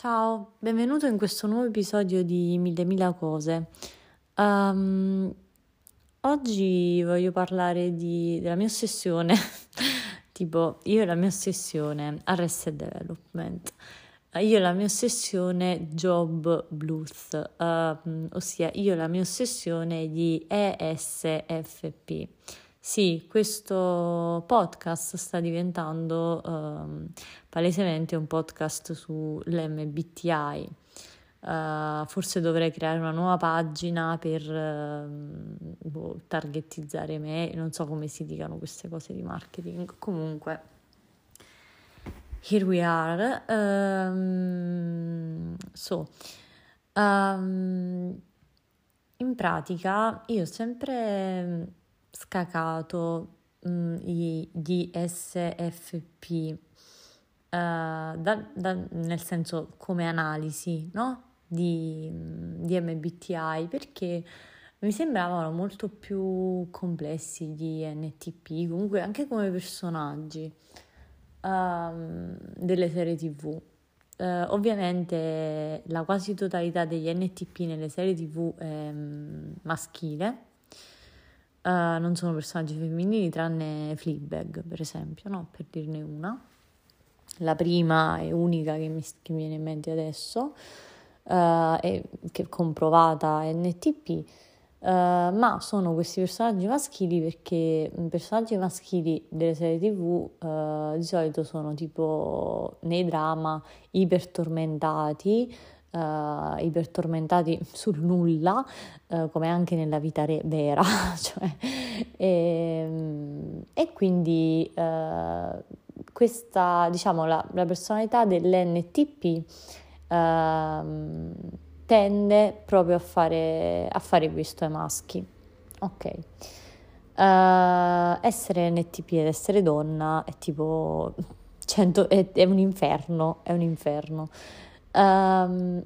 Ciao, benvenuto in questo nuovo episodio di Mille Mila Cose. Um, oggi voglio parlare di, della mia ossessione, tipo io e la mia ossessione Arrested Development, io e la mia ossessione Job Blues, uh, ossia io e la mia ossessione di ESFP. Sì, questo podcast sta diventando um, palesemente un podcast sull'MBTI. Uh, forse dovrei creare una nuova pagina per uh, boh, targetizzare me, non so come si dicano queste cose di marketing. Comunque, here we are. Um, so, um, in pratica io sempre scacato mh, gli SFP, uh, da, da, nel senso come analisi no? di, di MBTI, perché mi sembravano molto più complessi di NTP, comunque anche come personaggi uh, delle serie TV. Uh, ovviamente la quasi totalità degli NTP nelle serie TV è um, maschile, Uh, non sono personaggi femminili tranne Fleabag, per esempio, no? per dirne una. La prima e unica che mi, che mi viene in mente adesso, uh, è, che è comprovata NTP, uh, ma sono questi personaggi maschili perché i personaggi maschili delle serie tv di solito sono tipo nei drama ipertormentati, uh, ipertormentati sul nulla, uh, come anche nella vita re- vera, cioè, e, ehm, e, quindi uh, questa, diciamo, la, la personalità dell'NTP ehm, tende proprio a fare, a fare questo ai maschi. Ok. Essere NTP ed essere donna è tipo 100, è, è, un inferno, è un inferno. Um,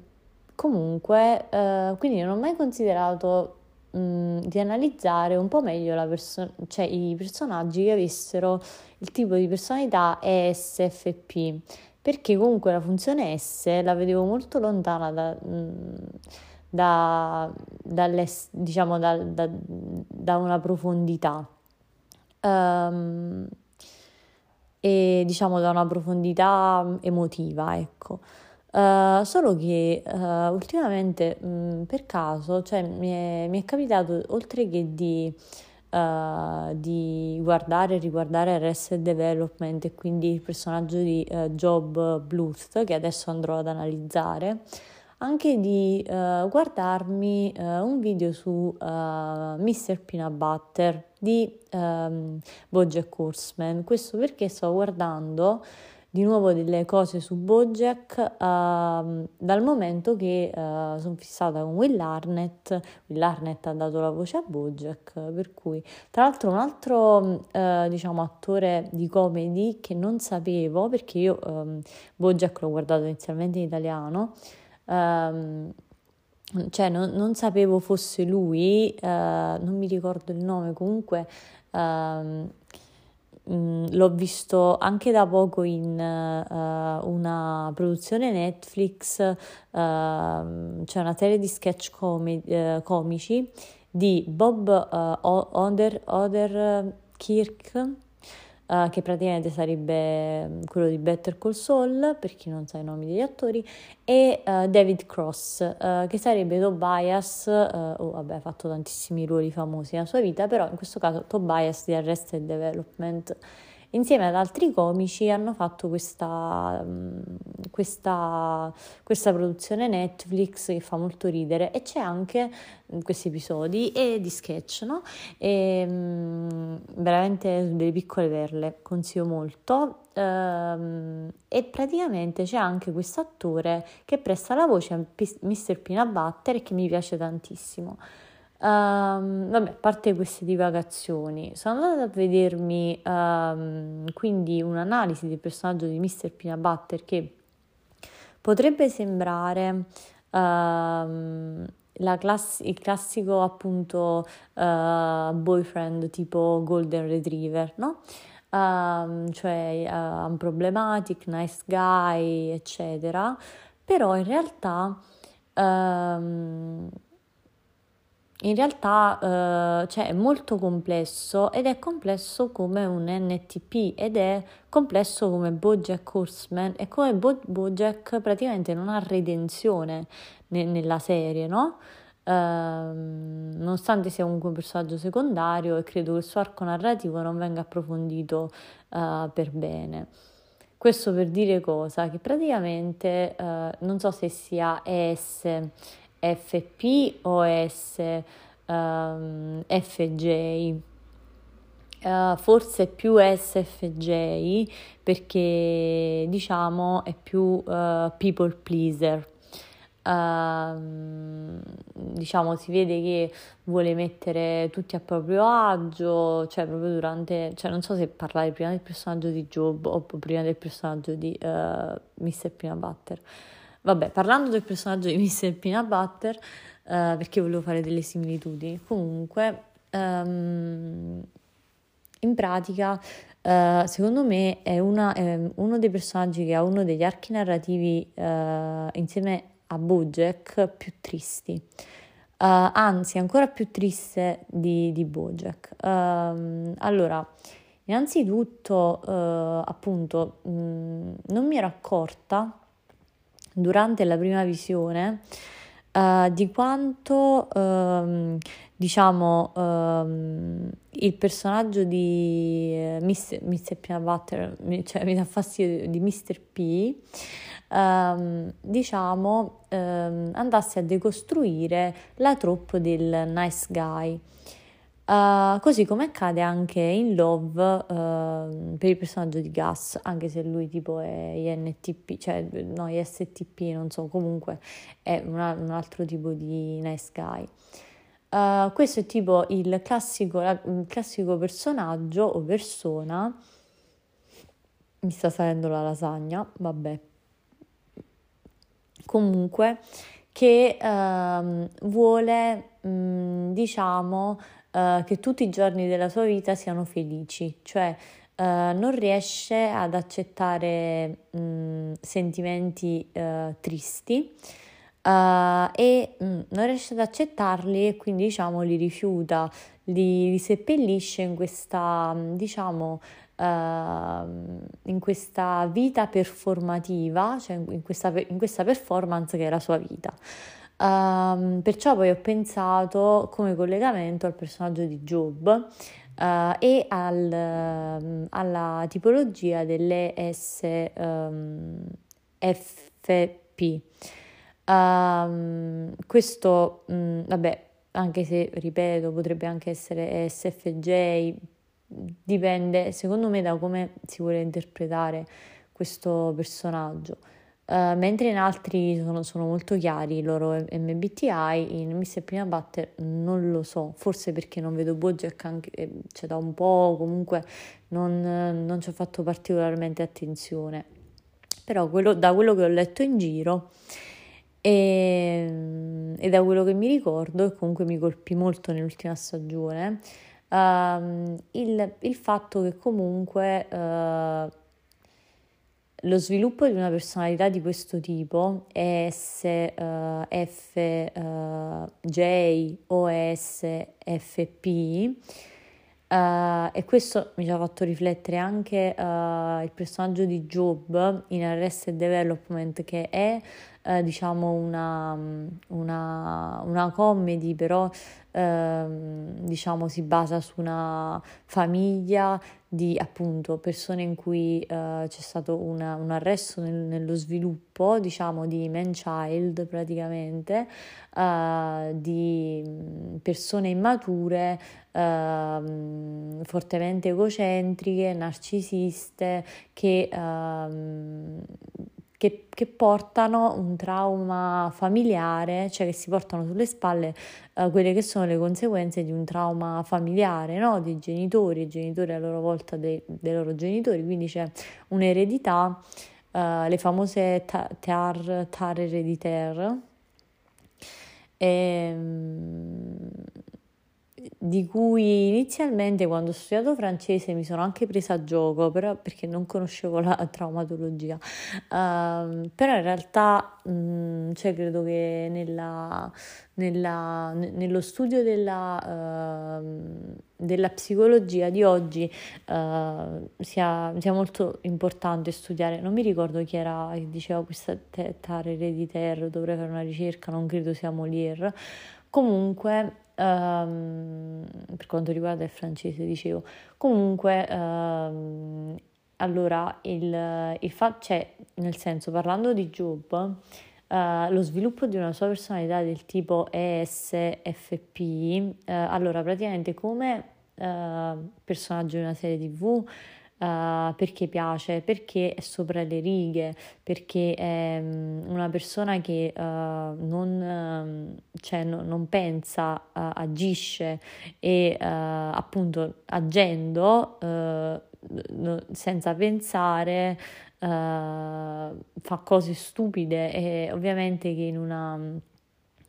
comunque, uh, quindi non ho mai considerato um, di analizzare un po' meglio perso- cioè, i personaggi che avessero il tipo di personalità ESFP, perché comunque la funzione S la vedevo molto lontana da, da, diciamo, da, da una profondità. Um, e diciamo da una profondità emotiva, ecco. Uh, solo che uh, ultimamente mh, mm, per caso cioè, mi, è, mi, è, capitato oltre che di, uh, di guardare e riguardare Arrested Development e quindi il personaggio di Job Bluth che adesso andrò ad analizzare anche di guardarmi un video su Mr. Peanut Butter di um, Bojack Horseman questo perché sto guardando di nuovo delle cose su Bojack uh, dal momento che uh, sono fissata con Will Arnett. Will Arnett ha dato la voce a Bojack, per cui tra l'altro un altro uh, diciamo attore di comedy che non sapevo perché io um, Bojack l'ho guardato inizialmente in italiano. Um, cioè non, non, sapevo fosse lui, non mi ricordo il nome, comunque ehm, Mm, l'ho visto anche da poco in uh, una produzione Netflix, uh, c'è una serie di sketch com- uh, comici di Bob Oder, Oderkirk uh, che praticamente sarebbe mm, quello di Better Call Saul, per chi non sa i nomi degli attori, e uh, David Cross, uh, che sarebbe Tobias, oh vabbè ha fatto tantissimi ruoli famosi nella sua vita, però in questo caso Tobias di Arrested Development insieme ad altri comici hanno fatto questa, mm, questa, questa, produzione Netflix che fa molto ridere e c'è anche mm, questi episodi e di sketch, no? E, mm, veramente delle piccole perle, consiglio molto. Ehm, e praticamente c'è anche questo attore che presta la voce a Mr. Peanut Butter e che mi piace tantissimo. Um, vabbè, a parte queste divagazioni, sono andata a vedermi um, quindi un'analisi del personaggio di Mr. Peanut Butter che potrebbe sembrare um, class- il classico appunto uh, boyfriend tipo Golden Retriever, no? Um, cioè uh, problematic, nice guy, eccetera però in realtà ehm, in realtà eh, cioè, è molto complesso ed è complesso come un NTP ed è complesso come Bojack Horseman e come Bo- Bojack praticamente non ha redenzione ne- nella serie, no? Eh, nonostante sia comunque un personaggio secondario e credo che il suo arco narrativo non venga approfondito eh, per bene. Questo per dire cosa? Che praticamente eh, non so se sia ES FP o S um, FJ. Uh, forse più SFJ perché diciamo è più uh, people pleaser. Uh, diciamo si vede che vuole mettere tutti a proprio agio, cioè proprio durante, cioè non so se parlare prima del personaggio di Job o prima del personaggio di uh, Mr. Peanut Butter. Vabbè, parlando del personaggio di Mr. Peanut Butter, uh, perché volevo fare delle similitudini, comunque, um, in pratica, uh, secondo me è, una, è, uno dei personaggi che ha uno degli archi narrativi uh, insieme a Bojack più tristi. anzi, ancora più triste di, di Bojack. Uh, allora, innanzitutto, uh, appunto, mh, non mi ero accorta durante la prima visione uh, di quanto um, diciamo um, il personaggio di uh, Mr. Mr. Peanut Butter cioè mi dà fastidio di Mr. P um, diciamo andasse a decostruire la troupe del nice guy Uh, così come accade anche in Love uh, per il personaggio di Gus, anche se lui tipo è INTP, cioè no, ISTP, non so, comunque è una, un altro tipo di nice guy. Uh, questo è tipo il classico, la, il classico personaggio o persona. Mi sta salendo la lasagna, vabbè. Comunque, che ehm, vuole, mh, mm, diciamo, uh, che tutti i giorni della sua vita siano felici, cioè uh, non riesce ad accettare mh, sentimenti uh, tristi e mh, non riesce ad accettarli e quindi diciamo li rifiuta, li, li seppellisce in questa diciamo in questa vita performativa, cioè in questa, in questa performance che è la sua vita. Um, perciò poi ho pensato come collegamento al personaggio di Job uh, e al, um, alla tipologia delle SFP. Um, questo, um, vabbè, anche se ripeto, potrebbe anche essere SFJ, dipende secondo me da come si vuole interpretare questo personaggio. Uh, mentre in altri sono, sono, molto chiari i loro MBTI, in Mr. Prima Butter non lo so, forse perché non vedo Bojack anche, eh, cioè da un po' comunque non, non ci ho fatto particolarmente attenzione, però quello, da quello che ho letto in giro e, e, da quello che mi ricordo e comunque mi colpì molto nell'ultima stagione, uh, il, il, fatto che comunque... Uh, lo sviluppo di una personalità di questo tipo, ES, uh, F, uh, J, OS, FP, uh, e questo mi ci ha fatto riflettere anche il personaggio di Job in Arrested Development, che è diciamo una, una, una comedy, però ehm, diciamo si basa su una famiglia di appunto persone in cui eh, c'è stato una, un arresto nel, nello sviluppo, diciamo di man child praticamente, eh, di persone immature, eh, fortemente egocentriche, narcisiste, che ehm, che, che, portano un trauma familiare, cioè che si portano sulle spalle uh, quelle che sono le conseguenze di un trauma familiare, no? dei genitori, i genitori a loro volta dei, dei loro genitori, quindi c'è un'eredità, uh, le famose tar, tar ereditaire. E, ehm, di cui inizialmente quando ho studiato francese mi sono anche presa a gioco, però perché non conoscevo la traumatologia, uh, però in realtà um, cioè, credo che nella, nella, nello studio della, uh, della, psicologia di oggi uh, sia, sia, molto importante studiare, non mi ricordo chi era che diceva questa tare ereditaire, dovrei fare una ricerca, non credo sia Molière, comunque Um, per quanto riguarda il francese, dicevo. Comunque, um, allora, il, il fatto, cioè, nel senso, parlando di Job, uh, lo sviluppo di una sua personalità del tipo ESFP, uh, allora, praticamente come uh, personaggio di una serie TV, uh, perché piace, perché è sopra le righe, perché è um, una persona che uh, non, um, cioè, no, non, pensa, uh, agisce e appunto agendo no, senza pensare fa cose stupide e ovviamente che in una,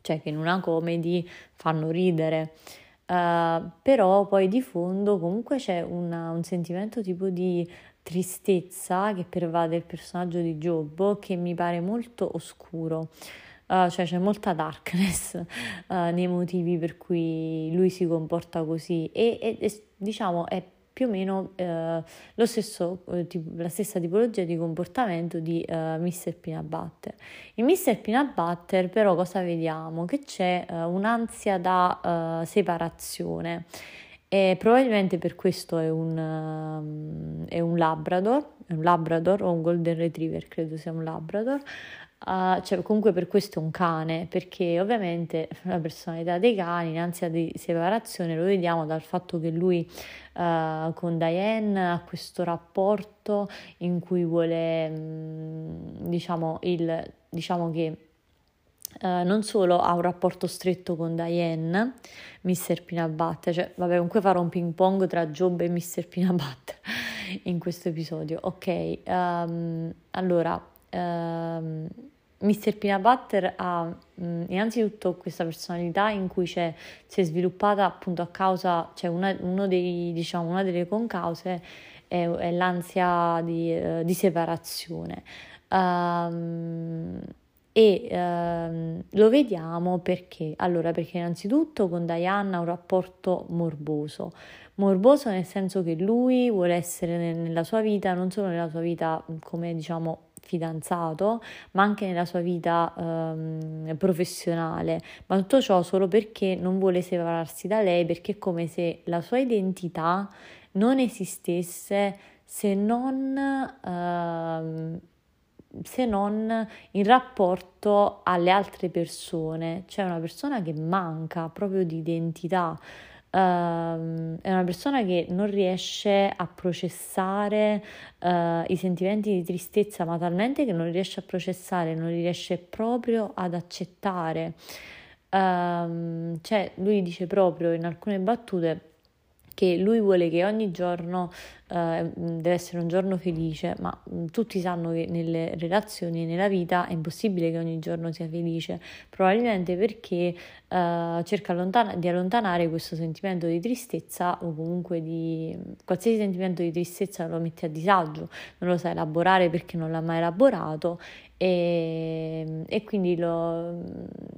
cioè che in una comedy fanno ridere. Uh, però poi di fondo comunque c'è una, un sentimento tipo di tristezza che pervade il personaggio di Giobbo che mi pare molto oscuro. Uh, cioè c'è molta darkness uh, nei motivi per cui lui si comporta così e, e, e diciamo è più o meno eh, lo stesso, eh, la stessa tipologia di comportamento di eh, Mr. Peanut Butter. In Mr. Peanut Butter però cosa vediamo? Che c'è eh, un'ansia da eh, separazione e probabilmente per questo è un, um, è un Labrador, è un Labrador o un Golden Retriever, credo sia un Labrador, Uh, cioè, comunque per questo è un cane, perché ovviamente la personalità dei cani, in ansia di separazione, lo vediamo dal fatto che lui uh, con Diane ha questo rapporto in cui vuole, mh, mm, diciamo, il, diciamo che Uh, non solo ha un rapporto stretto con Diane, Mr. Butter, cioè vabbè comunque farò un ping pong tra Job e Mr. Butter in questo episodio. Ok, um, allora ehm, Mr. Peanut Butter ha mh, mm, innanzitutto questa personalità in cui si è sviluppata appunto a causa, cioè una, dei, diciamo, una delle concause è, è l'ansia di, uh, di separazione. Um, e ehm, lo vediamo perché? Allora, perché innanzitutto con Diana ha un rapporto morboso, morboso nel senso che lui vuole essere nella sua vita, non solo nella sua vita come diciamo fidanzato, ma anche nella sua vita ehm, professionale, ma tutto ciò solo perché non vuole separarsi da lei, perché è come se la sua identità non esistesse se non, ehm, se non in rapporto alle altre persone, cioè una persona che manca proprio di identità uh, è una persona che non riesce a processare uh, i sentimenti di tristezza, ma talmente che non riesce a processare, non riesce proprio ad accettare. Uh, cioè, lui dice proprio in alcune battute che lui vuole che ogni giorno eh, deve essere un giorno felice, ma mh, tutti sanno che nelle relazioni e nella vita è impossibile che ogni giorno sia felice, probabilmente perché eh, cerca allontana- di allontanare questo sentimento di tristezza o comunque di qualsiasi sentimento di tristezza lo mette a disagio, non lo sa elaborare perché non l'ha mai elaborato e, e quindi lo,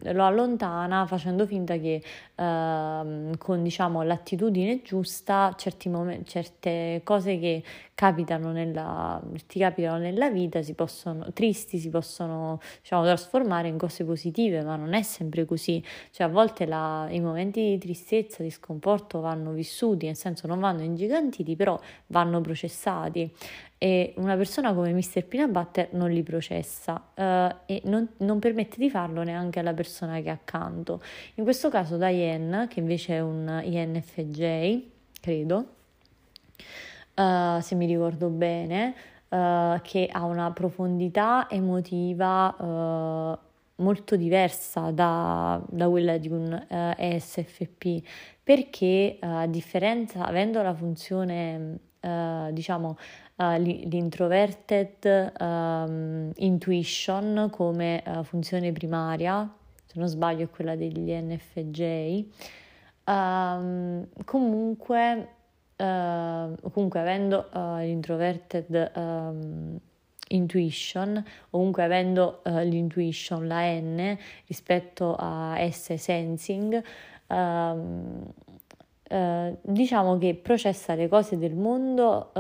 lo, allontana facendo finta che uh, con diciamo, l'attitudine giusta momenti, certe cose che capitano nella, ti capitano nella vita si possono, tristi si possono diciamo, trasformare in cose positive ma non è sempre così. Cioè a volte la, i momenti di tristezza di sconforto vanno vissuti nel senso non vanno ingigantiti però vanno processati e una persona come Mr. Peanut Butter non li processa uh, e non, non, permette di farlo neanche alla persona che è accanto. In questo caso Diane, che invece è un INFJ, credo, uh, se mi ricordo bene, uh, che ha una profondità emotiva molto diversa da, da, quella di un ESFP, perché a differenza, avendo la funzione, diciamo, uh, l'introverted um, intuition come uh, funzione primaria, se non sbaglio è quella degli NFJ, Um, comunque, uh, comunque, avendo uh, l'introverted um, intuition, comunque avendo l'intuition, la N, rispetto a S sensing, um, diciamo che processa le cose del mondo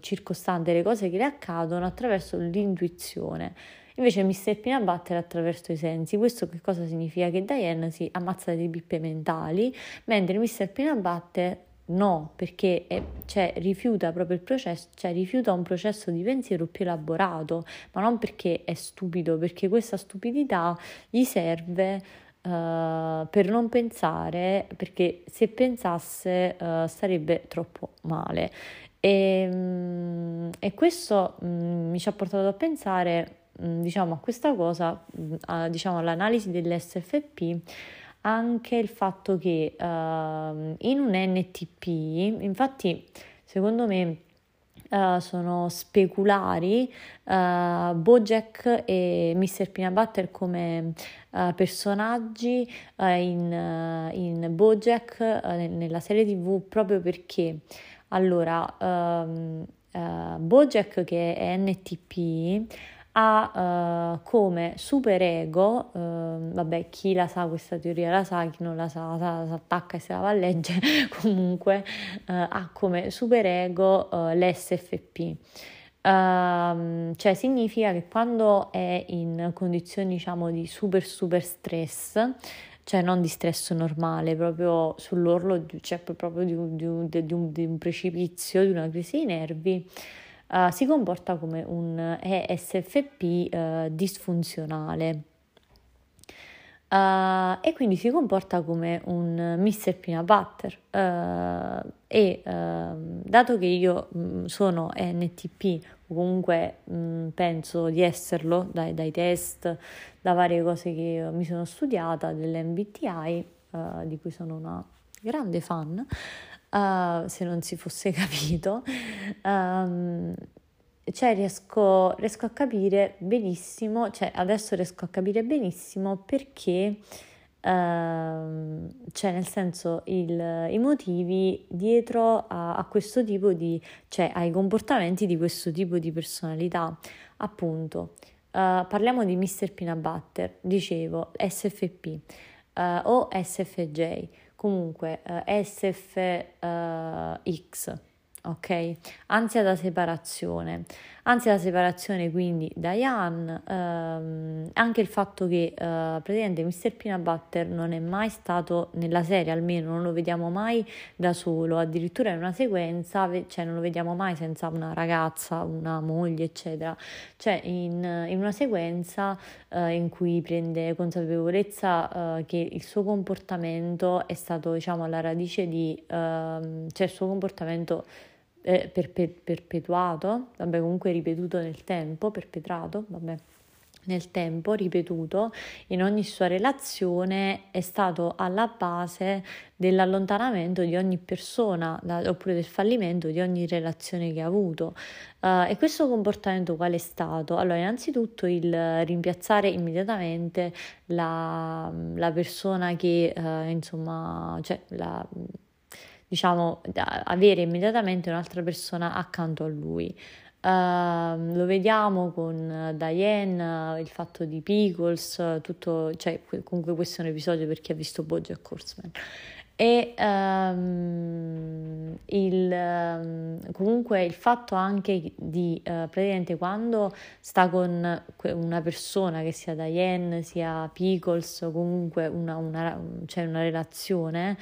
circostante, le cose che le accadono attraverso l'intuizione. Invece Mr. Peanut Butter attraverso i sensi. Questo che cosa significa? Che Diane si ammazza delle pippe mentali, mentre Mr. Peanut Butter no, perché è, cioè, rifiuta proprio il processo, cioè rifiuta un processo di pensiero più elaborato, ma non perché è stupido, perché questa stupidità gli serve uh, per non pensare, perché se pensasse uh, starebbe troppo male. E, um, e questo um, mi ci ha portato a pensare Mm, diciamo, a questa cosa, mm, a, diciamo, all'analisi dell'SFP, anche il fatto che uh, in un NTP, infatti, secondo me uh, sono speculari uh, Bojack e Mr. Peanut Butter come personaggi in, in Bojack nella serie tv proprio perché allora um, Bojack che è NTP ha uh, come superego, uh, vabbè chi la sa questa teoria la sa, chi non la sa, sa si attacca e se la va a leggere, comunque uh, ha come superego l'SFP. Uh, ehm, cioè significa che quando è in condizioni diciamo di super super stress cioè non di stress normale, proprio sull'orlo, cioè proprio di di di un, di un precipizio, di una crisi di nervi, uh, si comporta come un ESFP uh, eh, disfunzionale. Uh, e quindi si comporta come un Mr. Peanut Butter uh, e uh, dato che io mh, mm, sono NTP o comunque mh, mm, penso di esserlo dai, dai, test, da varie cose che mi sono studiata dell'MBTI di cui sono una grande fan uh, se non si fosse capito, um, cioè riesco, riesco, a capire benissimo, cioè adesso riesco a capire benissimo perché, uh, cioè nel senso il, i motivi dietro a, a, questo tipo di, cioè ai comportamenti di questo tipo di personalità, appunto. Uh, parliamo di Mr. Peanut Butter, dicevo SFP eh, o SFJ comunque eh, SFX, ok? Ansia da separazione. Ansia da separazione quindi Diane, ehm, anche il fatto che eh, praticamente Mr. Peanut Butter non è mai stato nella serie, almeno non lo vediamo mai da solo, addirittura in una sequenza, cioè non lo vediamo mai senza una ragazza, una moglie, eccetera. Cioè in, in una sequenza eh, in cui prende consapevolezza eh, che il suo comportamento è stato, diciamo, alla radice di, ehm, cioè il suo comportamento eh, perpe- perpetuato, vabbè comunque ripetuto nel tempo, perpetrato, vabbè nel tempo, ripetuto, in ogni sua relazione è stato alla base dell'allontanamento di ogni persona da, oppure del fallimento di ogni relazione che ha avuto. Uh, e questo comportamento qual è stato? Allora, innanzitutto il rimpiazzare immediatamente la, la persona che, uh, insomma, cioè la diciamo, avere immediatamente un'altra persona accanto a lui. Uh, lo vediamo con Diane, il fatto di Pickles, tutto, cioè comunque questo è un episodio per chi ha visto Bojack Horseman. E um, il, um, comunque il fatto anche di uh, praticamente quando sta con una persona che sia Diane sia Pickles comunque una, una, cioè una relazione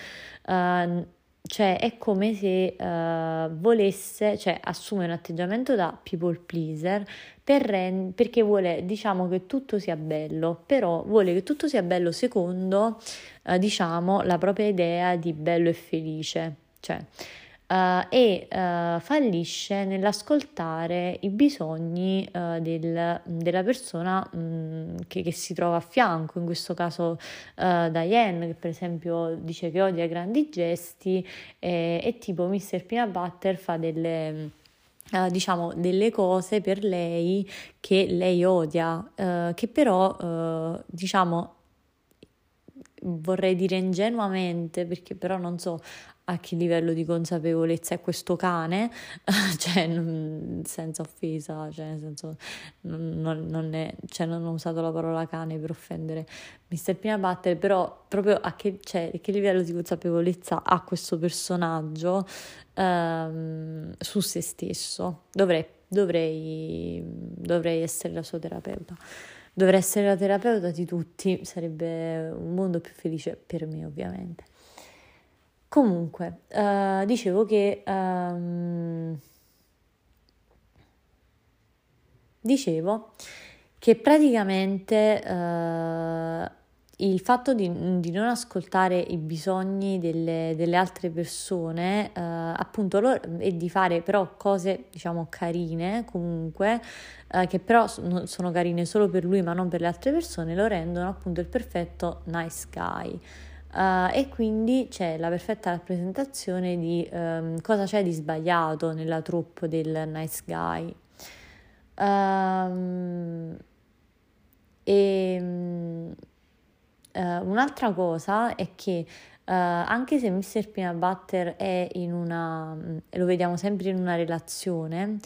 uh, cioè è come se uh, volesse, cioè assume un atteggiamento da people pleaser per rend- perché vuole, diciamo, che tutto sia bello, però vuole che tutto sia bello secondo, uh, diciamo, la propria idea di bello e felice. Cioè, uh, e uh, fallisce nell'ascoltare i bisogni uh, del, della persona mh, che, che, si trova a fianco, in questo caso Diane che per esempio dice che odia grandi gesti e tipo Mr. Peanut Butter fa delle... Uh, diciamo delle cose per lei che lei odia, uh, che però uh, diciamo vorrei dire ingenuamente, perché però non so a che livello di consapevolezza è questo cane, cioè non, senza offesa, cioè nel senso non, non, è, cioè non ho usato la parola cane per offendere Mr. Peanut Butter, però proprio a che, cioè, a che livello di consapevolezza ha questo personaggio ehm, su se stesso, dovrei, dovrei, dovrei essere la sua terapeuta. Dovrei essere la terapeuta di tutti, sarebbe un mondo più felice per me ovviamente. Comunque, uh, dicevo che... Um, dicevo che praticamente uh, il fatto di, di, non ascoltare i bisogni delle, delle altre persone, uh, appunto, lo, e di fare però cose, diciamo, carine comunque, che però sono, sono carine solo per lui ma non per le altre persone, lo rendono appunto il perfetto nice guy. Uh, e quindi c'è la perfetta rappresentazione di um, cosa c'è di sbagliato nella troupe del nice guy. Um, e uh, un'altra cosa è che uh, anche se Mr. Peanut Butter è in una, lo vediamo sempre in una relazione,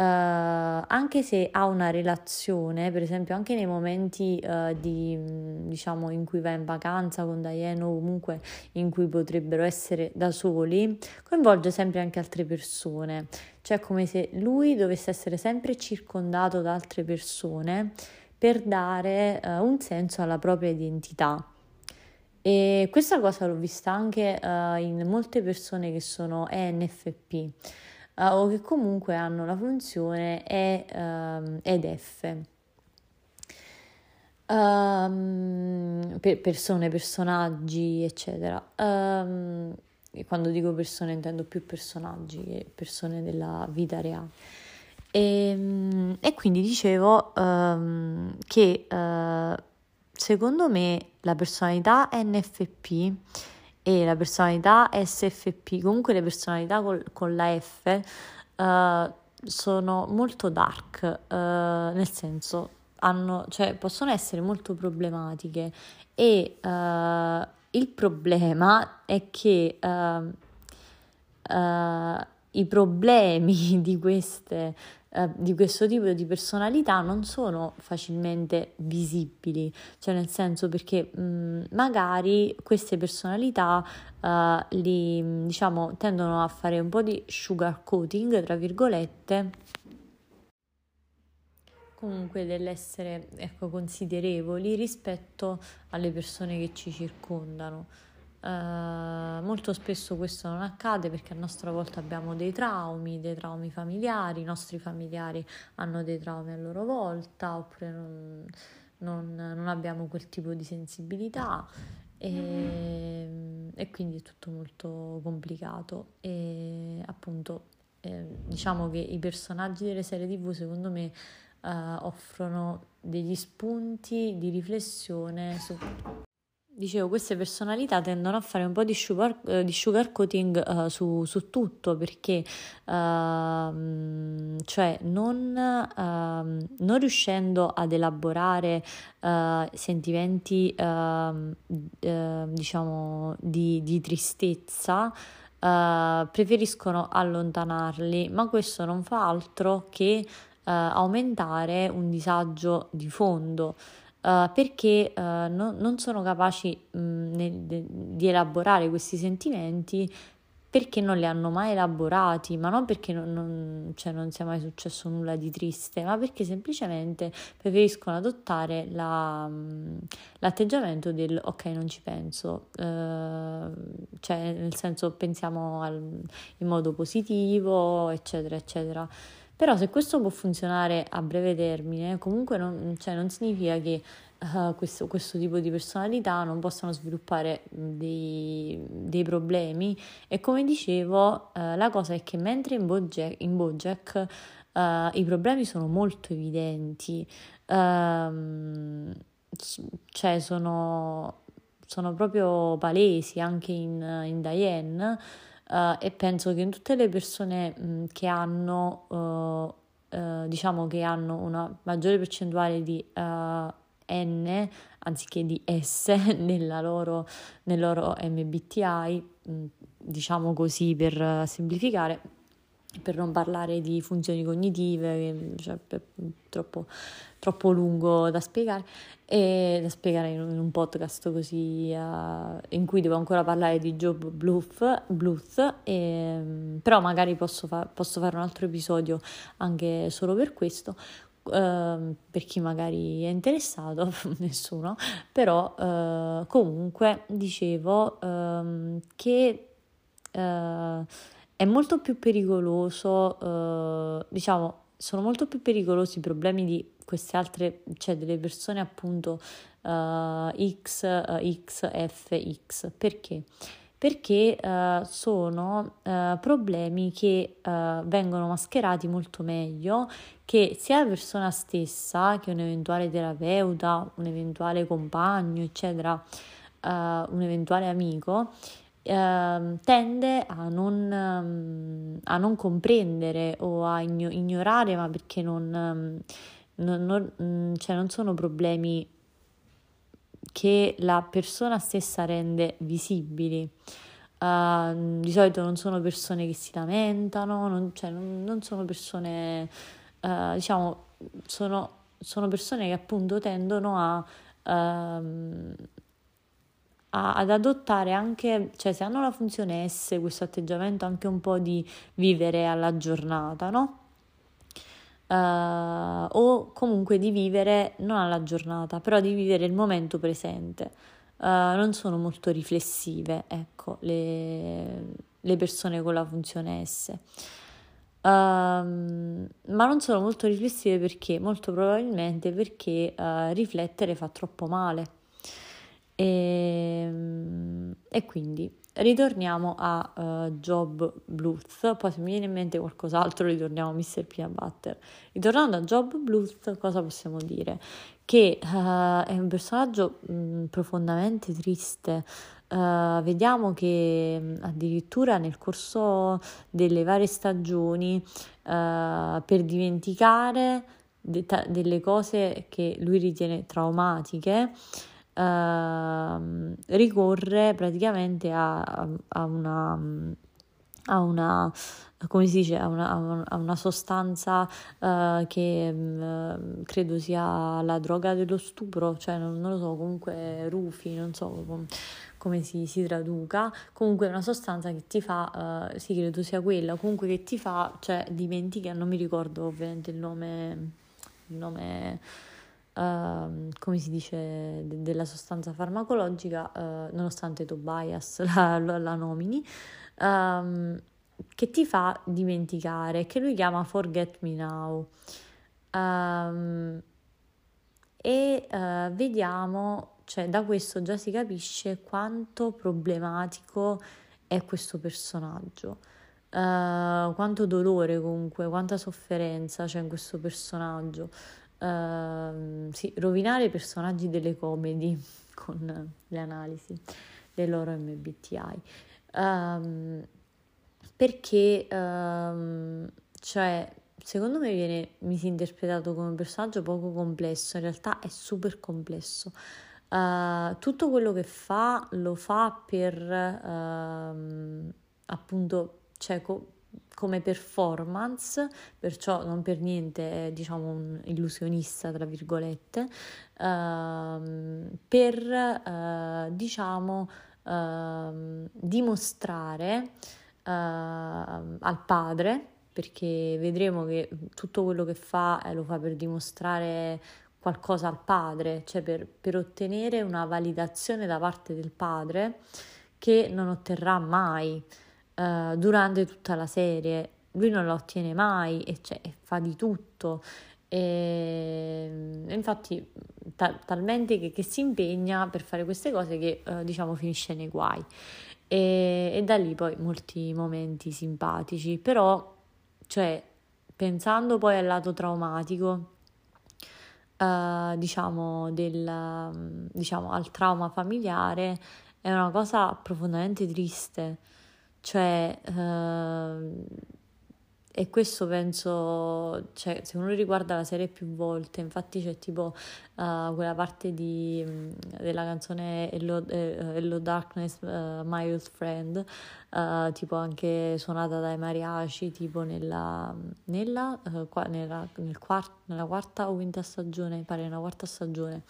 anche se ha una relazione, per esempio anche nei momenti uh, di, diciamo, in cui va in vacanza con Diane o comunque in cui potrebbero essere da soli, coinvolge sempre anche altre persone, cioè come se lui dovesse essere sempre circondato da altre persone per dare uh, un senso alla propria identità. E questa cosa l'ho vista anche in molte persone che sono ENFP uh, o che comunque hanno la funzione E um, ed F. Um, per persone, personaggi, eccetera. Um, quando dico persone intendo più personaggi che persone della vita reale. E, ehm, e quindi dicevo um, che uh, secondo me la personalità NFP e la personalità SFP, comunque le personalità col, con la F, uh, sono molto dark, uh, nel senso hanno, cioè, possono essere molto problematiche. E uh, il problema è che i problemi di queste eh, di questo tipo di personalità non sono facilmente visibili, cioè nel senso perché mh, magari queste personalità uh, li, diciamo, tendono a fare un po' di sugar coating, tra virgolette, comunque dell'essere ecco, considerevoli rispetto alle persone che ci circondano. Uh, molto spesso questo non accade perché a nostra volta abbiamo dei traumi, dei traumi familiari, i nostri familiari hanno dei traumi a loro volta oppure non, non, non abbiamo quel tipo di sensibilità. E, e, quindi è tutto molto complicato. E appunto eh, diciamo che i personaggi delle serie tv secondo me uh, offrono degli spunti di riflessione su Dicevo, queste personalità tendono a fare un po' di sugar, eh, di sugar uh, su, su, tutto perché, uh, cioè, non, uh, non, riuscendo ad elaborare eh, sentimenti, ehm, diciamo, di, di tristezza, preferiscono allontanarli, ma questo non fa altro che aumentare un disagio di fondo. Uh, perché uh, no, non sono capaci mh, nel, de, di elaborare questi sentimenti perché non li hanno mai elaborati, ma non perché non, non, cioè non, sia mai successo nulla di triste, ma perché semplicemente preferiscono adottare la, mh, l'atteggiamento del ok, non ci penso, uh, cioè nel senso pensiamo al, in modo positivo, eccetera, eccetera. Però se questo può funzionare a breve termine, comunque non, cioè non significa che uh, questo, questo, tipo di personalità non possano sviluppare dei, dei problemi. E come dicevo, uh, la cosa è che mentre in Bojack, in Bojack uh, i problemi sono molto evidenti, uh, cioè sono, sono, proprio palesi anche in, in Diane uh, e penso che in tutte le persone mh, che hanno, uh, uh, diciamo che hanno una maggiore percentuale di N anziché di S nella loro, nel loro MBTI, diciamo così per semplificare, per non parlare di funzioni cognitive, cioè troppo, troppo lungo da spiegare, e da spiegare in un podcast così uh, in cui devo ancora parlare di Job Bluth, Bluth e, però magari posso, fa- posso fare un altro episodio anche solo per questo. Uh, per chi magari è interessato, nessuno, però uh, comunque dicevo uh, che eh, è molto più pericoloso, eh, diciamo, sono molto più pericolosi i problemi di queste altre, cioè delle persone appunto uh, X, uh, X, F, X. Perché? Perché uh, sono problemi che vengono mascherati molto meglio che sia la persona stessa che un eventuale terapeuta, un eventuale compagno, eccetera, un eventuale amico Ehm, tende a non, um, a non, comprendere o a igno- ignorare, ma perché non, non, non, mm, cioè non sono problemi che la persona stessa rende visibili. Uh, di solito non sono persone che si lamentano, non, cioè non sono persone, uh, diciamo, sono, sono, persone che appunto tendono a uh, a, ad adottare anche, cioè se hanno la funzione S, questo atteggiamento anche un po' di vivere alla giornata, no? Uh, o comunque di vivere non alla giornata, però di vivere il momento presente. Uh, non sono molto riflessive, ecco, le, le persone con la funzione S. Uh, ma non sono molto riflessive perché? Molto probabilmente perché uh, riflettere fa troppo male. E, ehm, e quindi ritorniamo a uh, Job Bluth, poi se mi viene in mente qualcos'altro ritorniamo a Mr. Peanut Butter. Ritornando a Job Bluth, cosa possiamo dire? Che uh, è un personaggio mh, mm, profondamente triste. Uh, vediamo che mh, addirittura nel corso delle varie stagioni, per dimenticare de- delle cose che lui ritiene traumatiche, uh, ricorre praticamente a, a, una, a una come si dice, a una, a una sostanza uh, che uh, credo sia la droga dello stupro, cioè non, non lo so, comunque rufi, non so com- come si, si, traduca, comunque è una sostanza che ti fa, uh, sì credo sia quella, comunque che ti fa, cioè dimentica, non mi ricordo ovviamente il nome, il nome uh, come si dice, de- della sostanza farmacologica, uh, nonostante Tobias la, la, nomini, um, che ti fa dimenticare, che lui chiama Forget Me Now. Um, e uh, vediamo, cioè da questo già si capisce quanto problematico è questo personaggio. Uh, quanto dolore comunque, quanta sofferenza c'è in questo personaggio uh, sì, rovinare i personaggi delle comedy con le analisi dei loro MBTI. Um, ehm, perché, um, cioè, secondo me viene, mi si è interpretato come un personaggio poco complesso, in realtà è super complesso. Uh, tutto quello che fa lo fa per uh, appunto cioè, co- come performance, perciò non per niente è diciamo un illusionista, tra virgolette, uh, per uh, diciamo uh, dimostrare al padre, perché vedremo che tutto quello che fa eh, lo fa per dimostrare qualcosa al padre, cioè per, per ottenere una validazione da parte del padre che non otterrà mai uh, durante tutta la serie. Lui non la ottiene mai e, cioè, fa di tutto. E, infatti, ta- talmente che, che, si impegna per fare queste cose che uh, diciamo finisce nei guai. E, e da lì poi molti momenti simpatici, però, cioè, pensando poi al lato traumatico, Uh, diciamo, del, diciamo, al trauma familiare è una cosa profondamente triste cioè uh, e questo penso, cioè, se uno riguarda la serie più volte, infatti c'è tipo uh, quella parte di, della canzone Hello, eh, Hello Darkness, uh, My Old Friend, uh, tipo anche suonata dai mariachi, tipo nella, nella, qua, nella, nel quart- nella quarta o quinta stagione, pare nella quarta stagione.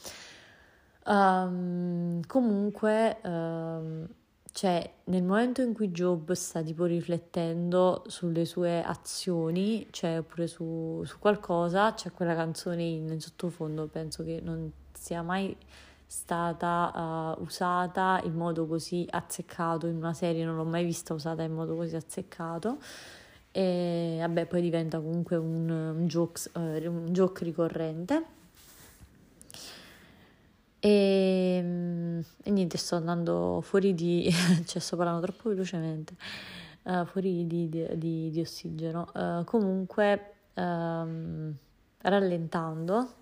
Um, comunque... Um, cioè, nel momento in cui Job sta tipo riflettendo sulle sue azioni, cioè oppure su, su qualcosa, c'è quella canzone in sottofondo, penso che non sia mai stata uh, usata in modo così azzeccato in una serie, non l'ho mai vista usata in modo così azzeccato. E vabbè, poi diventa comunque un, un, jokes, uh, un joke ricorrente. E, ehm, e, niente, sto andando fuori di... cioè sto parlando troppo velocemente, uh, fuori di, di, di ossigeno. Uh, comunque, um, rallentando,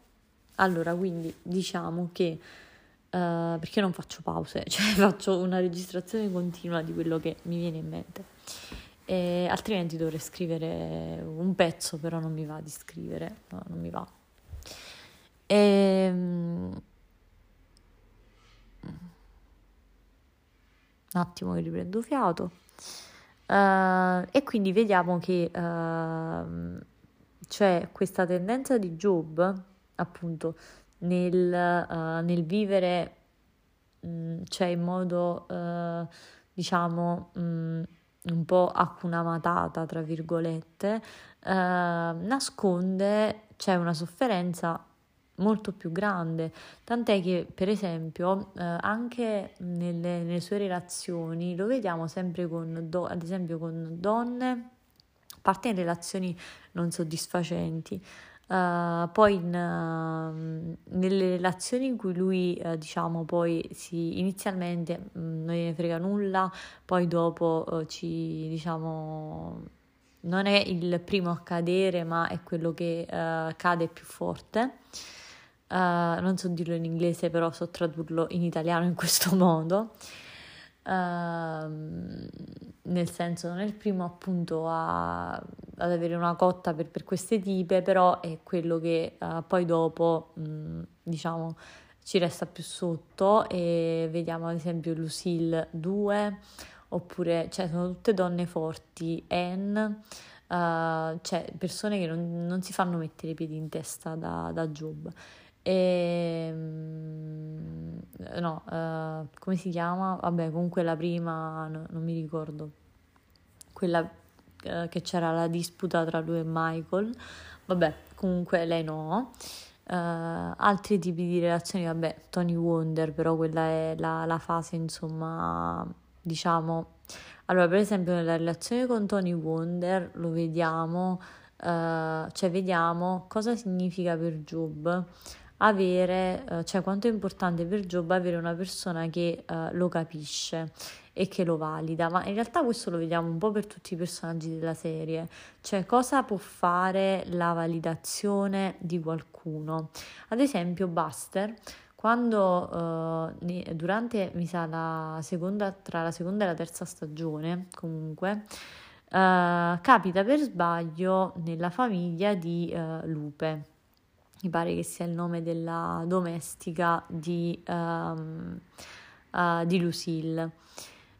allora quindi diciamo che... Uh, perché non faccio pause, cioè faccio una registrazione continua di quello che mi viene in mente. E altrimenti dovrei scrivere un pezzo, però non mi va di scrivere, no, non mi va. E, um, un attimo che riprendo fiato. Uh, e quindi vediamo che uh, c'è questa tendenza di Job, appunto, nel, uh, nel vivere, mh, mm, cioè in modo, diciamo, mh, mm, un po' acuna matata, tra virgolette, nasconde, c'è una sofferenza molto più grande, tant'è che per esempio eh, anche nelle, nelle, sue relazioni lo vediamo sempre con, do, ad esempio con donne, a parte in relazioni non soddisfacenti, Uh, poi in, uh, nelle relazioni in cui lui uh, diciamo poi si inizialmente um, non gliene frega nulla poi dopo ci diciamo non è il primo a cadere ma è quello che cade più forte Uh, non so dirlo in inglese, però so tradurlo in italiano in questo modo. Uh, nel senso, non è il primo appunto a, ad avere una cotta per, per, queste tipe, però è quello che uh, poi dopo, mh, mm, diciamo, ci resta più sotto e vediamo ad esempio Lucille 2, oppure, cioè, sono tutte donne forti, Anne, uh, cioè persone che non, non, si fanno mettere i piedi in testa da, da Job. E, ehm, no, uh, come si chiama? Vabbè, comunque la prima no, non mi ricordo. Quella uh, che c'era la disputa tra lui e Michael. Vabbè, comunque lei no. Uh, altri tipi di relazioni, vabbè, Tony Wonder, però quella è la, la fase, insomma, diciamo. Allora, per esempio, nella relazione con Tony Wonder lo vediamo, cioè vediamo cosa significa per Job avere, eh, cioè quanto è importante per Job avere una persona che eh, lo capisce e che lo valida, ma in realtà questo lo vediamo un po' per tutti i personaggi della serie, cioè cosa può fare la validazione di qualcuno. Ad esempio Buster, quando eh, durante, mi sa, la seconda, tra la seconda e la terza stagione, comunque, Uh, capita per sbaglio nella famiglia di uh, Lupe mi pare che sia il nome della domestica di, um, uh, di Lucille.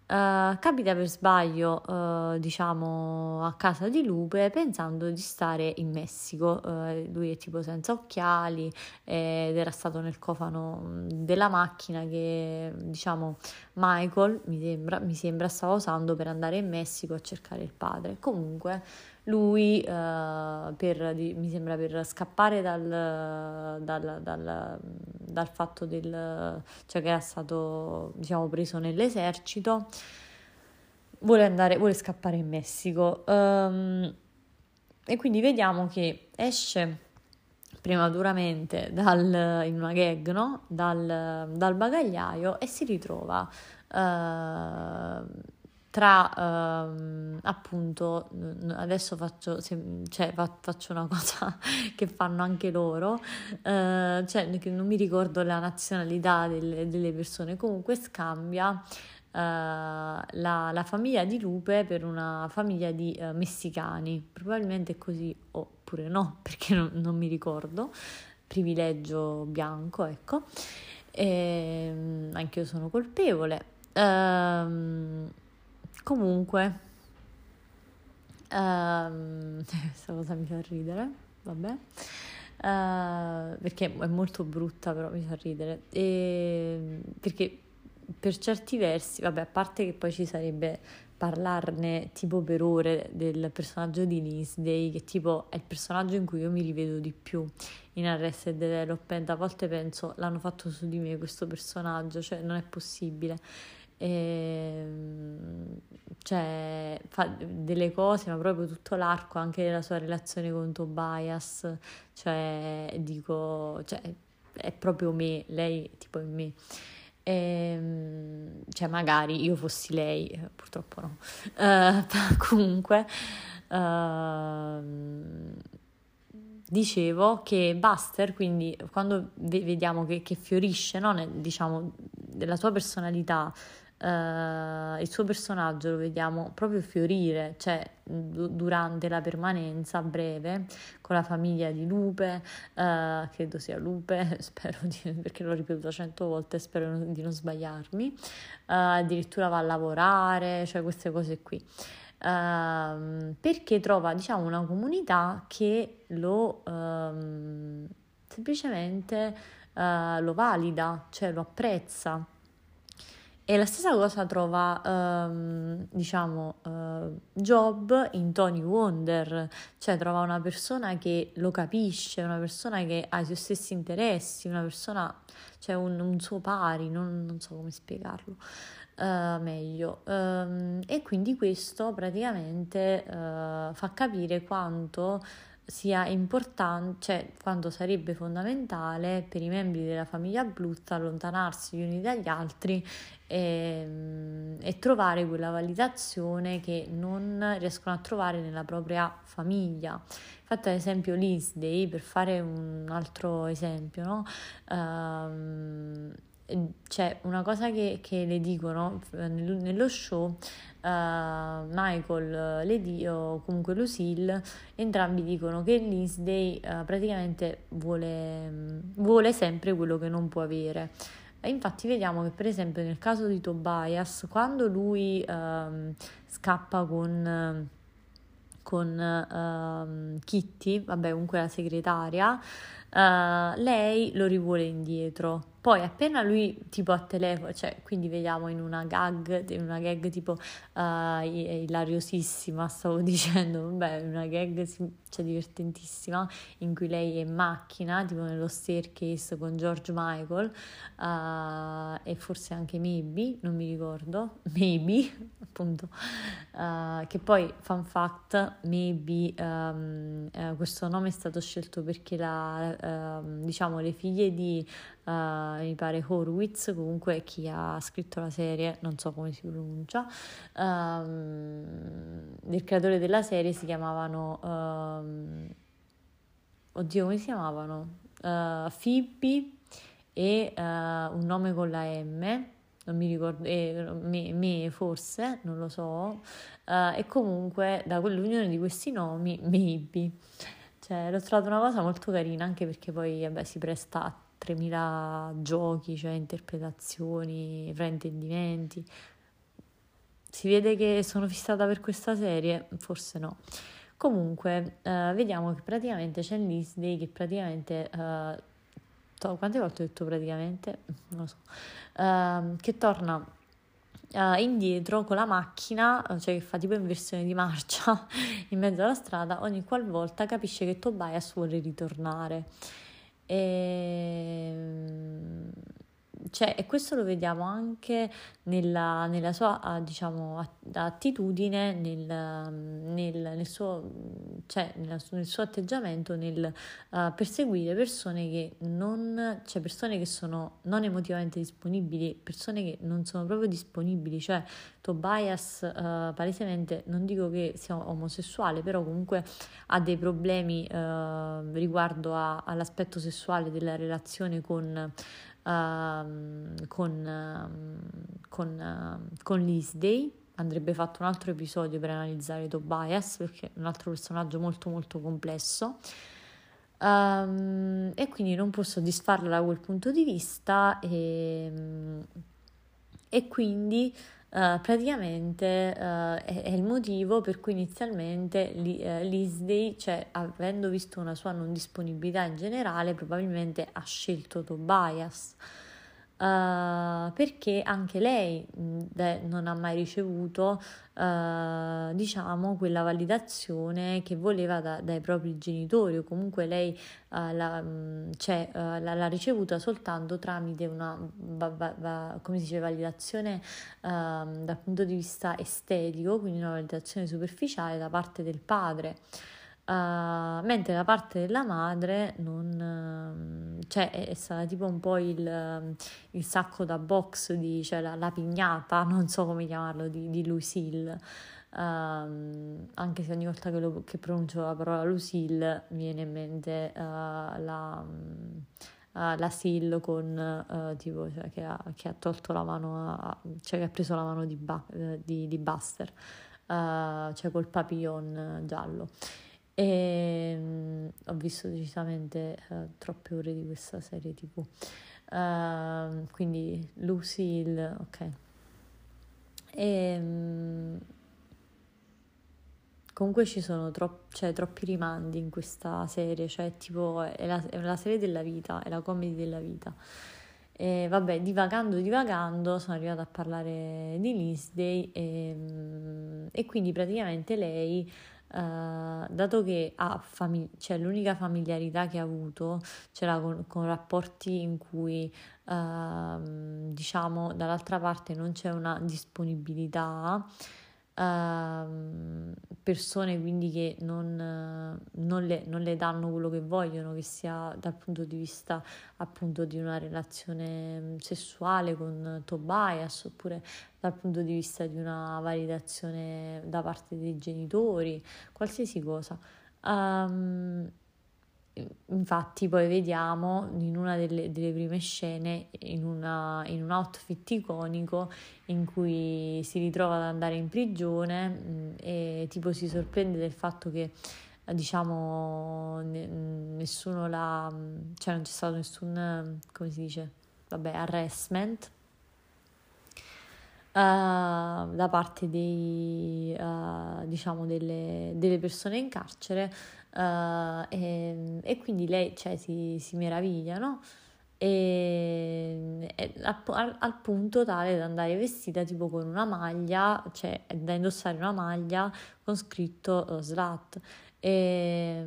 Uh, capita per sbaglio, uh, diciamo, a casa di Lupe pensando di stare in Messico. Uh, lui è tipo senza occhiali ed era stato nel cofano della macchina che, diciamo, Michael mi sembra, mi sembra stava usando per andare in Messico a cercare il padre. Comunque lui uh, per, di, mi sembra per scappare dal, dal, dal, dal, fatto del cioè che era stato diciamo preso nell'esercito vuole andare vuole scappare in Messico um, e quindi vediamo che esce prematuramente dal, in una gag no? dal, dal bagagliaio e si ritrova uh, tra ehm, appunto adesso faccio, cioè, faccio una cosa che fanno anche loro eh, cioè non mi ricordo la nazionalità delle, delle persone comunque scambia la, la, famiglia di Lupe per una famiglia di uh, messicani. Probabilmente è così, oppure no, perché non, non mi ricordo. Privilegio bianco, ecco. E, ehm, anche io sono colpevole. Ehm, comunque, ehm, questa cosa mi fa ridere, vabbè. Uh, perché è molto brutta, però mi fa ridere. E, perché per certi versi, vabbè, a parte che poi ci sarebbe parlarne tipo per ore del personaggio di Lindsay, che tipo è il personaggio in cui io mi rivedo di più in Arrested Development. A volte penso l'hanno fatto su di me questo personaggio, cioè non è possibile. E, ehm, cioè, fa delle cose, ma proprio tutto l'arco anche della sua relazione con Tobias, cioè, dico, cioè, è proprio me, lei tipo è me. E, ehm, cioè, magari io fossi lei, purtroppo no. Uh, comunque, uh, dicevo che Buster, quindi quando vediamo che, che fiorisce, no? diciamo, della sua personalità, Uh, il suo personaggio lo vediamo proprio fiorire, cioè d- durante la permanenza breve con la famiglia di Lupe, uh, credo sia Lupe, spero di, perché l'ho ripetuto cento volte, spero di non sbagliarmi, uh, addirittura va a lavorare, cioè queste cose qui. Uh, perché trova diciamo una comunità che lo um, semplicemente lo valida, cioè lo apprezza e la stessa cosa trova, um, diciamo, uh, Job in Tony Wonder, cioè trova una persona che lo capisce, una persona che ha i suoi stessi interessi, una persona, cioè un, un suo pari, non, non, so come spiegarlo uh, meglio. Um, e quindi questo praticamente uh, fa capire quanto sia importante, cioè quanto sarebbe fondamentale per i membri della famiglia Bluth allontanarsi gli uni dagli altri e, ehm, e, trovare quella validazione che non riescono a trovare nella propria famiglia. Infatti, ad esempio, Lindsay, per fare un altro esempio, no? Um, c'è una cosa che, che le dicono nello show uh, Michael le di, o comunque Lucille, entrambi dicono che Lindsay uh, praticamente vuole, vuole sempre quello che non può avere. E infatti vediamo che per esempio nel caso di Tobias, quando lui uh, scappa con con uh, Kitty, vabbè comunque la segretaria, uh, lei lo rivuole indietro poi appena lui tipo a telefono, cioè quindi vediamo in una gag, in una gag tipo uh, ilariosissima, stavo dicendo, vabbè, una gag cioè, divertentissima in cui lei è in macchina, tipo nello staircase con George Michael uh, e forse anche Maybe, non mi ricordo, Maybe appunto, uh, che poi fun fact, Maybe um, questo nome è stato scelto perché la, ehm, diciamo le figlie di uh, mi pare Horowitz, comunque chi ha scritto la serie, non so come si pronuncia, um, del creatore della serie si chiamavano, um, oddio come si chiamavano? Uh, Phoebe e uh, un nome con la M, non mi ricordo, eh, me, me, forse, non lo so, uh, e comunque da quell'unione di questi nomi, maybe. Cioè, l'ho trovato una cosa molto carina, anche perché poi vabbè, si presta a 3000 giochi, cioè interpretazioni, fraintendimenti. Si vede che sono fissata per questa serie? Forse no. Comunque, uh, vediamo che praticamente c'è Lindsay che praticamente... Uh, to- quante volte ho detto praticamente? Non lo so. Uh, che torna indietro con la macchina, cioè che fa tipo inversione di marcia in mezzo alla strada, ogni qualvolta capisce che Tobias vuole ritornare. E, ehm, cioè, e questo lo vediamo anche nella, nella sua ah, diciamo, attitudine, nel, nel, nel, suo, cioè, nel, suo, atteggiamento nel uh, perseguire persone che non, cioè persone che sono non emotivamente disponibili, persone che non sono proprio disponibili, cioè Tobias uh, palesemente non dico che sia omosessuale, però comunque ha dei problemi uh, riguardo a, all'aspetto sessuale della relazione con uh, con, uh, con, con Lisday. Andrebbe fatto un altro episodio per analizzare Tobias perché è un altro personaggio molto molto complesso. Um, e quindi non può soddisfarla da quel punto di vista e, e quindi uh, praticamente uh, è, è, il motivo per cui inizialmente li, uh, Lisday, cioè avendo visto una sua non disponibilità in generale, probabilmente ha scelto Tobias. Uh, perché anche lei de, non ha mai ricevuto uh, diciamo quella validazione che voleva da, dai propri genitori o comunque lei uh, la, cioè, l'ha ricevuta soltanto tramite una va, va, come si dice validazione ehm, dal punto di vista estetico quindi una validazione superficiale da parte del padre Uh, mentre da parte della madre non, uh, cioè è, stata tipo un po' il, il sacco da box di, cioè la, la, pignata, non so come chiamarlo, di, di Lucille. Uh, anche se ogni volta che, lo, che, pronuncio la parola Lucille mi viene in mente eh, la, la Sil con tipo cioè, che, ha, che, ha, tolto la mano, a, cioè che ha preso la mano di, di, di Buster, cioè col papillon giallo. E um, ho visto decisamente uh, troppe ore di questa serie tv. Uh, quindi Lucille, ok. E, um, comunque ci sono tro- cioè, troppi rimandi in questa serie, cioè tipo è la, è la serie della vita, è la comedy della vita. E vabbè, divagando, divagando, sono arrivata a parlare di Lisday e, mm, e quindi praticamente lei Uh, dato che ha famig- cioè, l'unica familiarità che ha avuto c'era con, con rapporti in cui uh, diciamo dall'altra parte non c'è una disponibilità uh, persone quindi che non, non, le, non, le, danno quello che vogliono che sia dal punto di vista appunto di una relazione sessuale con Tobias oppure dal punto di vista di una validazione da parte dei genitori, qualsiasi cosa. Um, infatti poi vediamo in una delle, delle prime scene in, una, in, un outfit iconico in cui si ritrova ad andare in prigione mh, mm, e tipo si sorprende del fatto che diciamo nessuno l'ha cioè non c'è stato nessun come si dice vabbè arrestment da parte dei, uh, diciamo delle, delle, persone in carcere uh, e, e, quindi lei cioè, si, si meraviglia no? e, e al, al, punto tale da andare vestita tipo con una maglia cioè da indossare una maglia con scritto uh, slut e,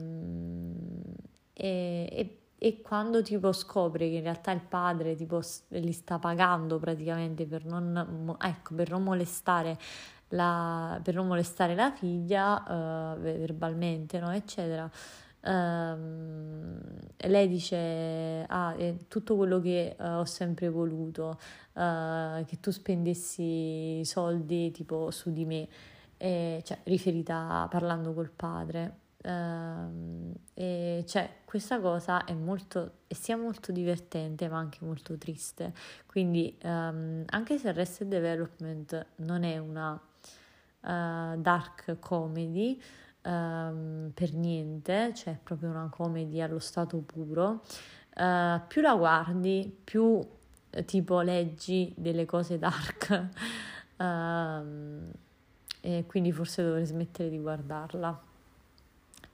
e e quando tipo scopre che in realtà il padre tipo li sta pagando praticamente per non, ecco, per non molestare la, per non molestare la figlia uh, verbalmente, no? eccetera. Uh, lei dice: Ah, tutto quello che uh, ho sempre voluto, uh, che tu spendessi soldi tipo su di me, e, cioè riferita parlando col padre. Uh, e cioè, questa cosa è molto, è sia molto divertente ma anche molto triste. Quindi, um, anche se Arrested Development non è una uh, dark comedy um, per niente, cioè è proprio una comedy allo stato puro, uh, più la guardi, più eh, tipo leggi delle cose dark. E quindi forse dovrei smettere di guardarla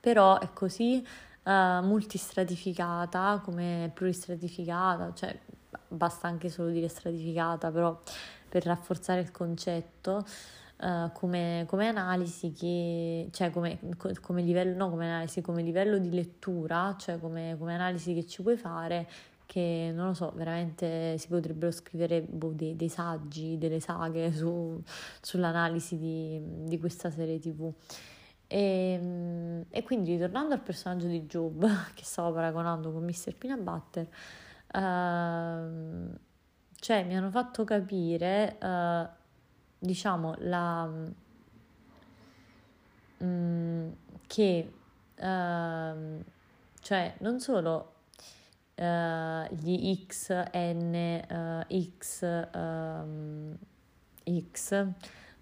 però è così uh, multistratificata come pluristratificata, cioè basta anche solo dire stratificata, però per rafforzare il concetto. Uh, come, come, analisi che, cioè come, come, livello, no, come analisi, come livello di lettura, cioè come, come, analisi che ci puoi fare, che non lo so, veramente si potrebbero scrivere boh, dei, dei, saggi, delle saghe su, sull'analisi di, di questa serie tv. E, ehm, e, quindi ritornando al personaggio di Job che stavo paragonando con Mr. Peanut Butter, uh, cioè mi hanno fatto capire, uh, diciamo, la, um, che uh, cioè non solo gli X, N, X, um, X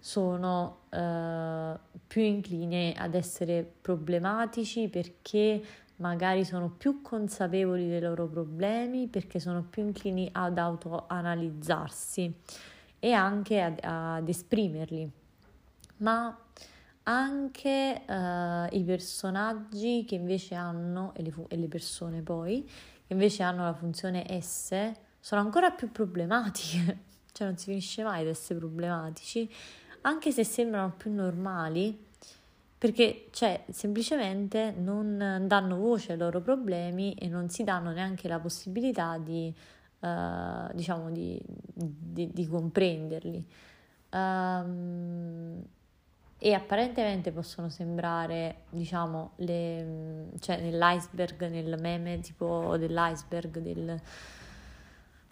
sono uh, più incline ad essere problematici perché magari sono più consapevoli dei loro problemi, perché sono più inclini ad autoanalizzarsi e anche ad, ad esprimerli. Ma anche uh, i personaggi che invece hanno, e le, e le persone poi, che invece hanno la funzione S, sono ancora più problematiche, cioè non si finisce mai ad essere problematici anche se sembrano più normali, perché cioè, semplicemente non danno voce ai loro problemi e non si danno neanche la possibilità di, uh, diciamo, di, di, di comprenderli. Um, e apparentemente possono sembrare, diciamo, le, cioè nell'iceberg, nel meme tipo dell'iceberg del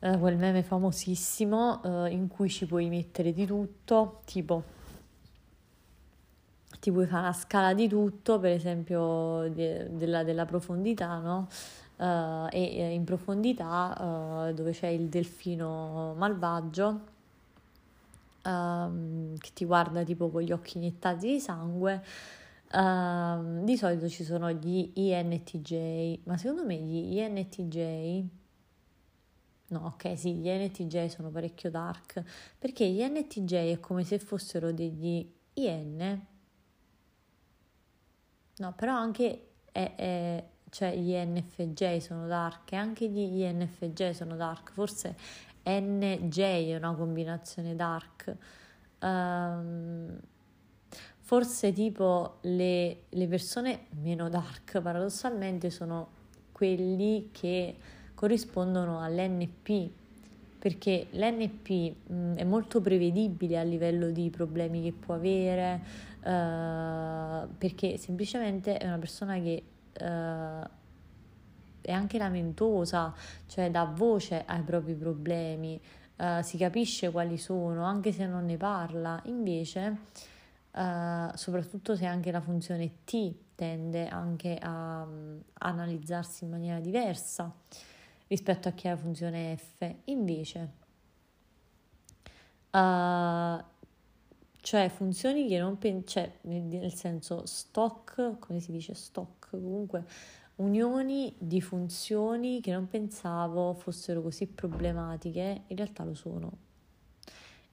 eh, quel meme famosissimo eh, in cui ci puoi mettere di tutto, tipo ti puoi fare una scala di tutto, per esempio de, della, della, profondità, no? Uh, e in profondità uh, dove c'è il delfino malvagio uh, che ti guarda tipo con gli occhi iniettati di sangue. Uh, di solito ci sono gli INTJ, ma secondo me gli INTJ No, ok, sì, gli NTJ sono parecchio dark, perché gli NTJ è come se fossero degli IN. No, però anche è, è, cioè gli NFJ sono dark e anche gli INFJ sono dark. Forse NJ è una combinazione dark. Um, forse tipo le, le persone meno dark paradossalmente sono quelli che corrispondono all'NP, perché l'NP mh, è molto prevedibile a livello di problemi che può avere, uh, perché semplicemente è una persona che uh, è anche lamentosa, cioè dà voce ai propri problemi, uh, si capisce quali sono, anche se non ne parla. Invece, soprattutto se anche la funzione T tende anche a um, analizzarsi in maniera diversa rispetto a chi ha la funzione F. Invece, uh, cioè funzioni che non penso, cioè nel senso stock, come si dice stock, comunque unioni di funzioni che non pensavo fossero così problematiche, in realtà lo sono.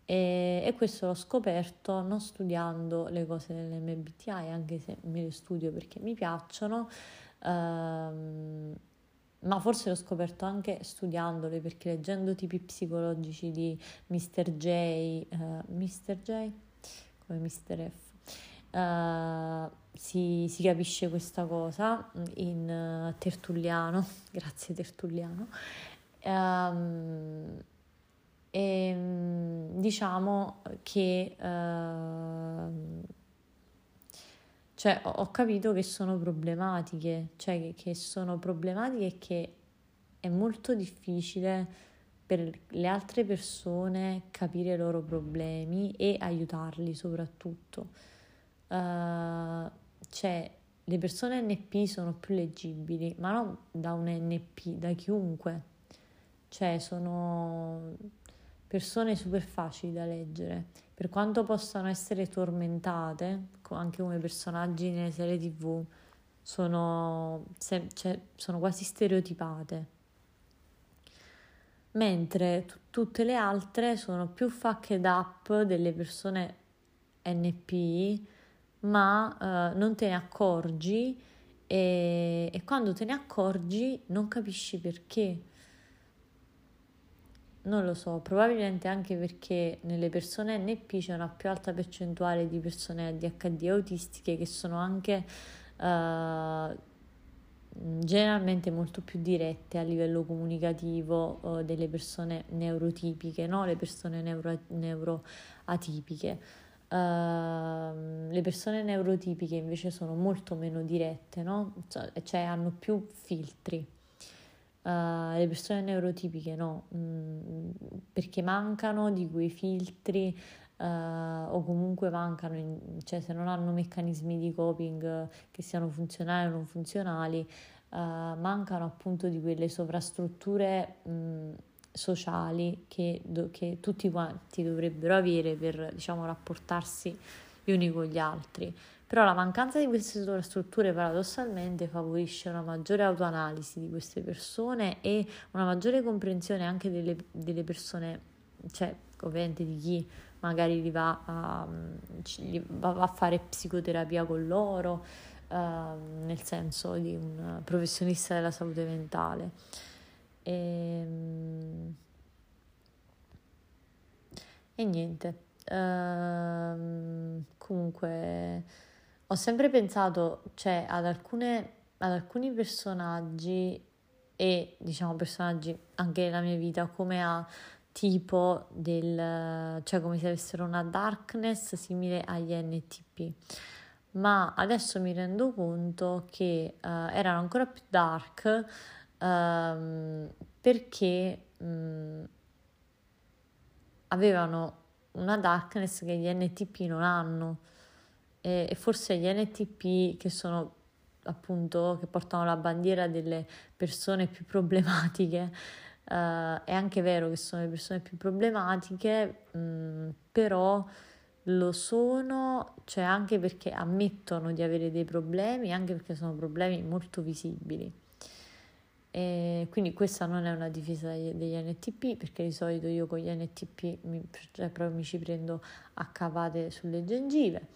E, e questo l'ho scoperto non studiando le cose dell'MBTI, anche se me le studio perché mi piacciono. Um, ma forse l'ho scoperto anche studiandole perché leggendo tipi psicologici di Mr. J, uh, Mr. J come Mr. F, uh, si, si, capisce questa cosa in uh, Tertulliano, grazie Tertulliano. Um, e diciamo che uh, cioè, ho capito che sono problematiche, cioè che, che sono problematiche che è molto difficile per le altre persone capire i loro problemi e aiutarli soprattutto. Uh, cioè, le persone NP sono più leggibili, ma non da un NP, da chiunque. Cioè, sono persone super facili da leggere, per quanto possano essere tormentate, anche come personaggi nelle serie tv, sono, se, cioè, sono quasi stereotipate. Mentre t- tutte le altre sono più fucked up delle persone NP, ma uh, non te ne accorgi e, e quando te ne accorgi non capisci perché non lo so, probabilmente anche perché nelle persone NP c'è una più alta percentuale di persone ADHD autistiche che sono anche uh, generalmente molto più dirette a livello comunicativo uh, delle persone neurotipiche, no? le persone neuro, neuroatipiche. Uh, le persone neurotipiche invece sono molto meno dirette, no? cioè hanno più filtri. Uh, le persone neurotipiche no, mm, perché mancano di quei filtri uh, o comunque mancano, in, cioè se non hanno meccanismi di coping che siano funzionali o non funzionali, mancano appunto di quelle sovrastrutture mh, sociali che, do, che, tutti quanti dovrebbero avere per diciamo rapportarsi gli uni con gli altri. Però la mancanza di queste sovrastrutture paradossalmente favorisce una maggiore autoanalisi di queste persone e una maggiore comprensione anche delle, delle persone, cioè ovviamente di chi magari li va a, va a fare psicoterapia con loro, uh, nel senso di un professionista della salute mentale. E, ehm, e niente, uh, comunque ho sempre pensato, cioè, ad, alcune, ad alcuni personaggi e diciamo personaggi anche nella mia vita come a tipo del, cioè come se avessero una darkness simile agli NTP. Ma adesso mi rendo conto che uh, erano ancora più dark uh, perché um, avevano una darkness che gli NTP non hanno e, e forse gli NTP che sono appunto che portano la bandiera delle persone più problematiche Uh, è anche vero che sono le persone più problematiche, mh, mm, però lo sono, cioè anche perché ammettono di avere dei problemi, anche perché sono problemi molto visibili. E quindi questa non è una difesa degli NTP, perché di solito io con gli NTP mi, cioè mi ci prendo a cavate sulle gengive.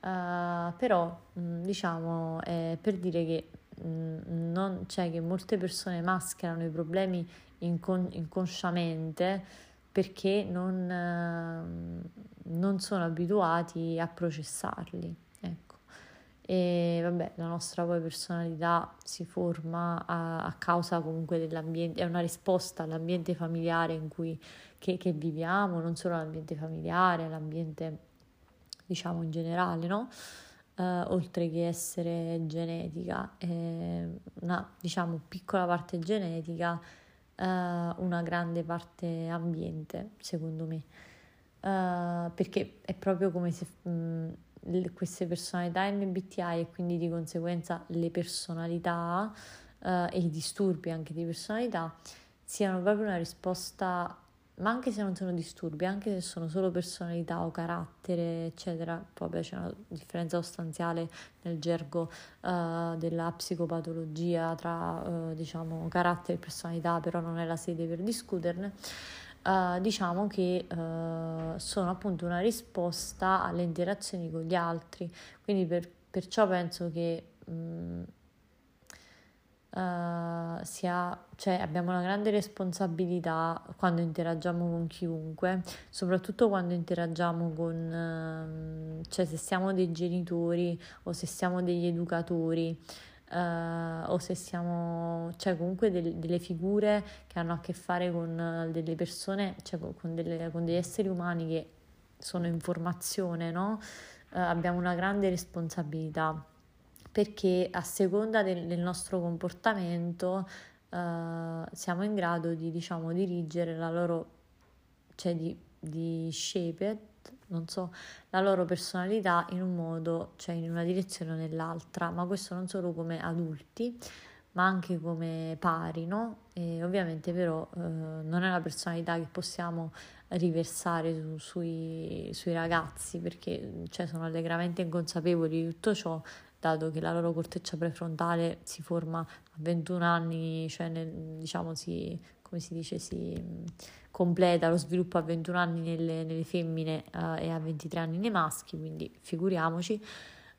Uh, però mm, diciamo è per dire che mh, mm, non, cioè che molte persone mascherano i problemi incon- inconsciamente perché non, eh, non, sono abituati a processarli. Ecco. E vabbè, la nostra poi personalità si forma a, a, causa comunque dell'ambiente, è una risposta all'ambiente familiare in cui che, che viviamo, non solo l'ambiente familiare, l'ambiente diciamo in generale, no? Uh, oltre che essere genetica, è una diciamo piccola parte genetica uh, una grande parte ambiente, secondo me, uh, perché è proprio come se mh, mm, queste personalità MBTI e quindi di conseguenza le personalità e i disturbi anche di personalità siano proprio una risposta ma anche se non sono disturbi, anche se sono solo personalità o carattere, eccetera, poi c'è una differenza sostanziale nel gergo uh, della psicopatologia tra uh, diciamo carattere e personalità, però non è la sede per discuterne. Uh, diciamo che sono appunto una risposta alle interazioni con gli altri, quindi per, perciò penso che mh, uh, sia, cioè abbiamo una grande responsabilità quando interagiamo con chiunque, soprattutto quando interagiamo con, uh, cioè se siamo dei genitori o se siamo degli educatori. Uh, o se siamo, cioè comunque del, delle figure che hanno a che fare con delle persone, cioè con, delle, con degli esseri umani che sono in formazione, no? Uh, abbiamo una grande responsabilità perché a seconda del, del nostro comportamento uh, siamo in grado di diciamo dirigere la loro cioè di, di shape non so, la loro personalità in un modo, cioè in una direzione o nell'altra, ma questo non solo come adulti, ma anche come pari, no? E ovviamente però eh, non è una personalità che possiamo riversare su, sui, sui, ragazzi perché cioè, sono allegramente inconsapevoli di tutto ciò dato che la loro corteccia prefrontale si forma a 21 anni, cioè nel, diciamo si, come si dice, si completa lo sviluppo a 21 anni nelle, nelle femmine uh, e a 23 anni nei maschi, quindi figuriamoci.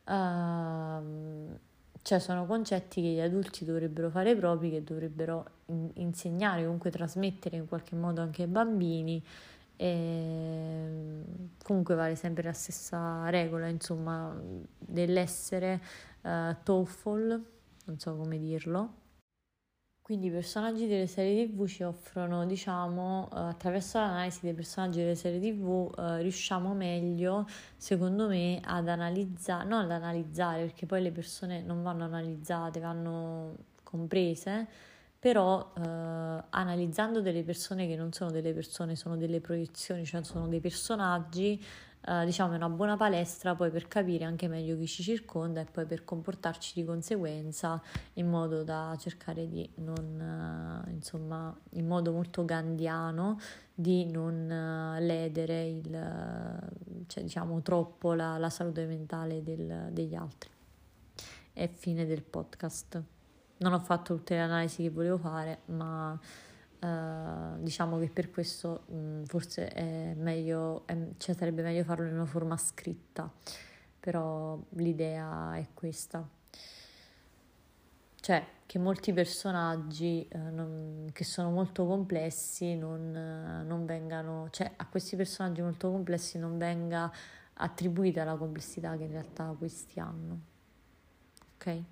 Uh, cioè sono concetti che gli adulti dovrebbero fare propri, che dovrebbero in- insegnare, comunque trasmettere in qualche modo anche ai bambini e comunque vale sempre la stessa regola, insomma, dell'essere uh, TOEFL, non so come dirlo. Quindi i personaggi delle serie TV ci offrono, diciamo, uh, attraverso l'analisi dei personaggi delle serie TV, uh, riusciamo meglio, secondo me, ad analizzare, non ad analizzare, perché poi le persone non vanno analizzate, vanno comprese, però eh, analizzando delle persone che non sono delle persone, sono delle proiezioni, cioè sono dei personaggi, eh, diciamo è una buona palestra poi per capire anche meglio chi ci circonda e poi per comportarci di conseguenza in modo da cercare di non, eh, insomma, in modo molto gandiano di non eh, ledere il, cioè, diciamo, troppo la, la salute mentale del, degli altri. È fine del podcast. Non ho fatto tutte le analisi che volevo fare, ma Uh, diciamo che per questo mh, forse è meglio, è, cioè sarebbe meglio farlo in una forma scritta, però l'idea è questa. Cioè che molti personaggi uh, non, che sono molto complessi non, uh, non vengano, cioè a questi personaggi molto complessi non venga attribuita la complessità che in realtà questi hanno. Ok?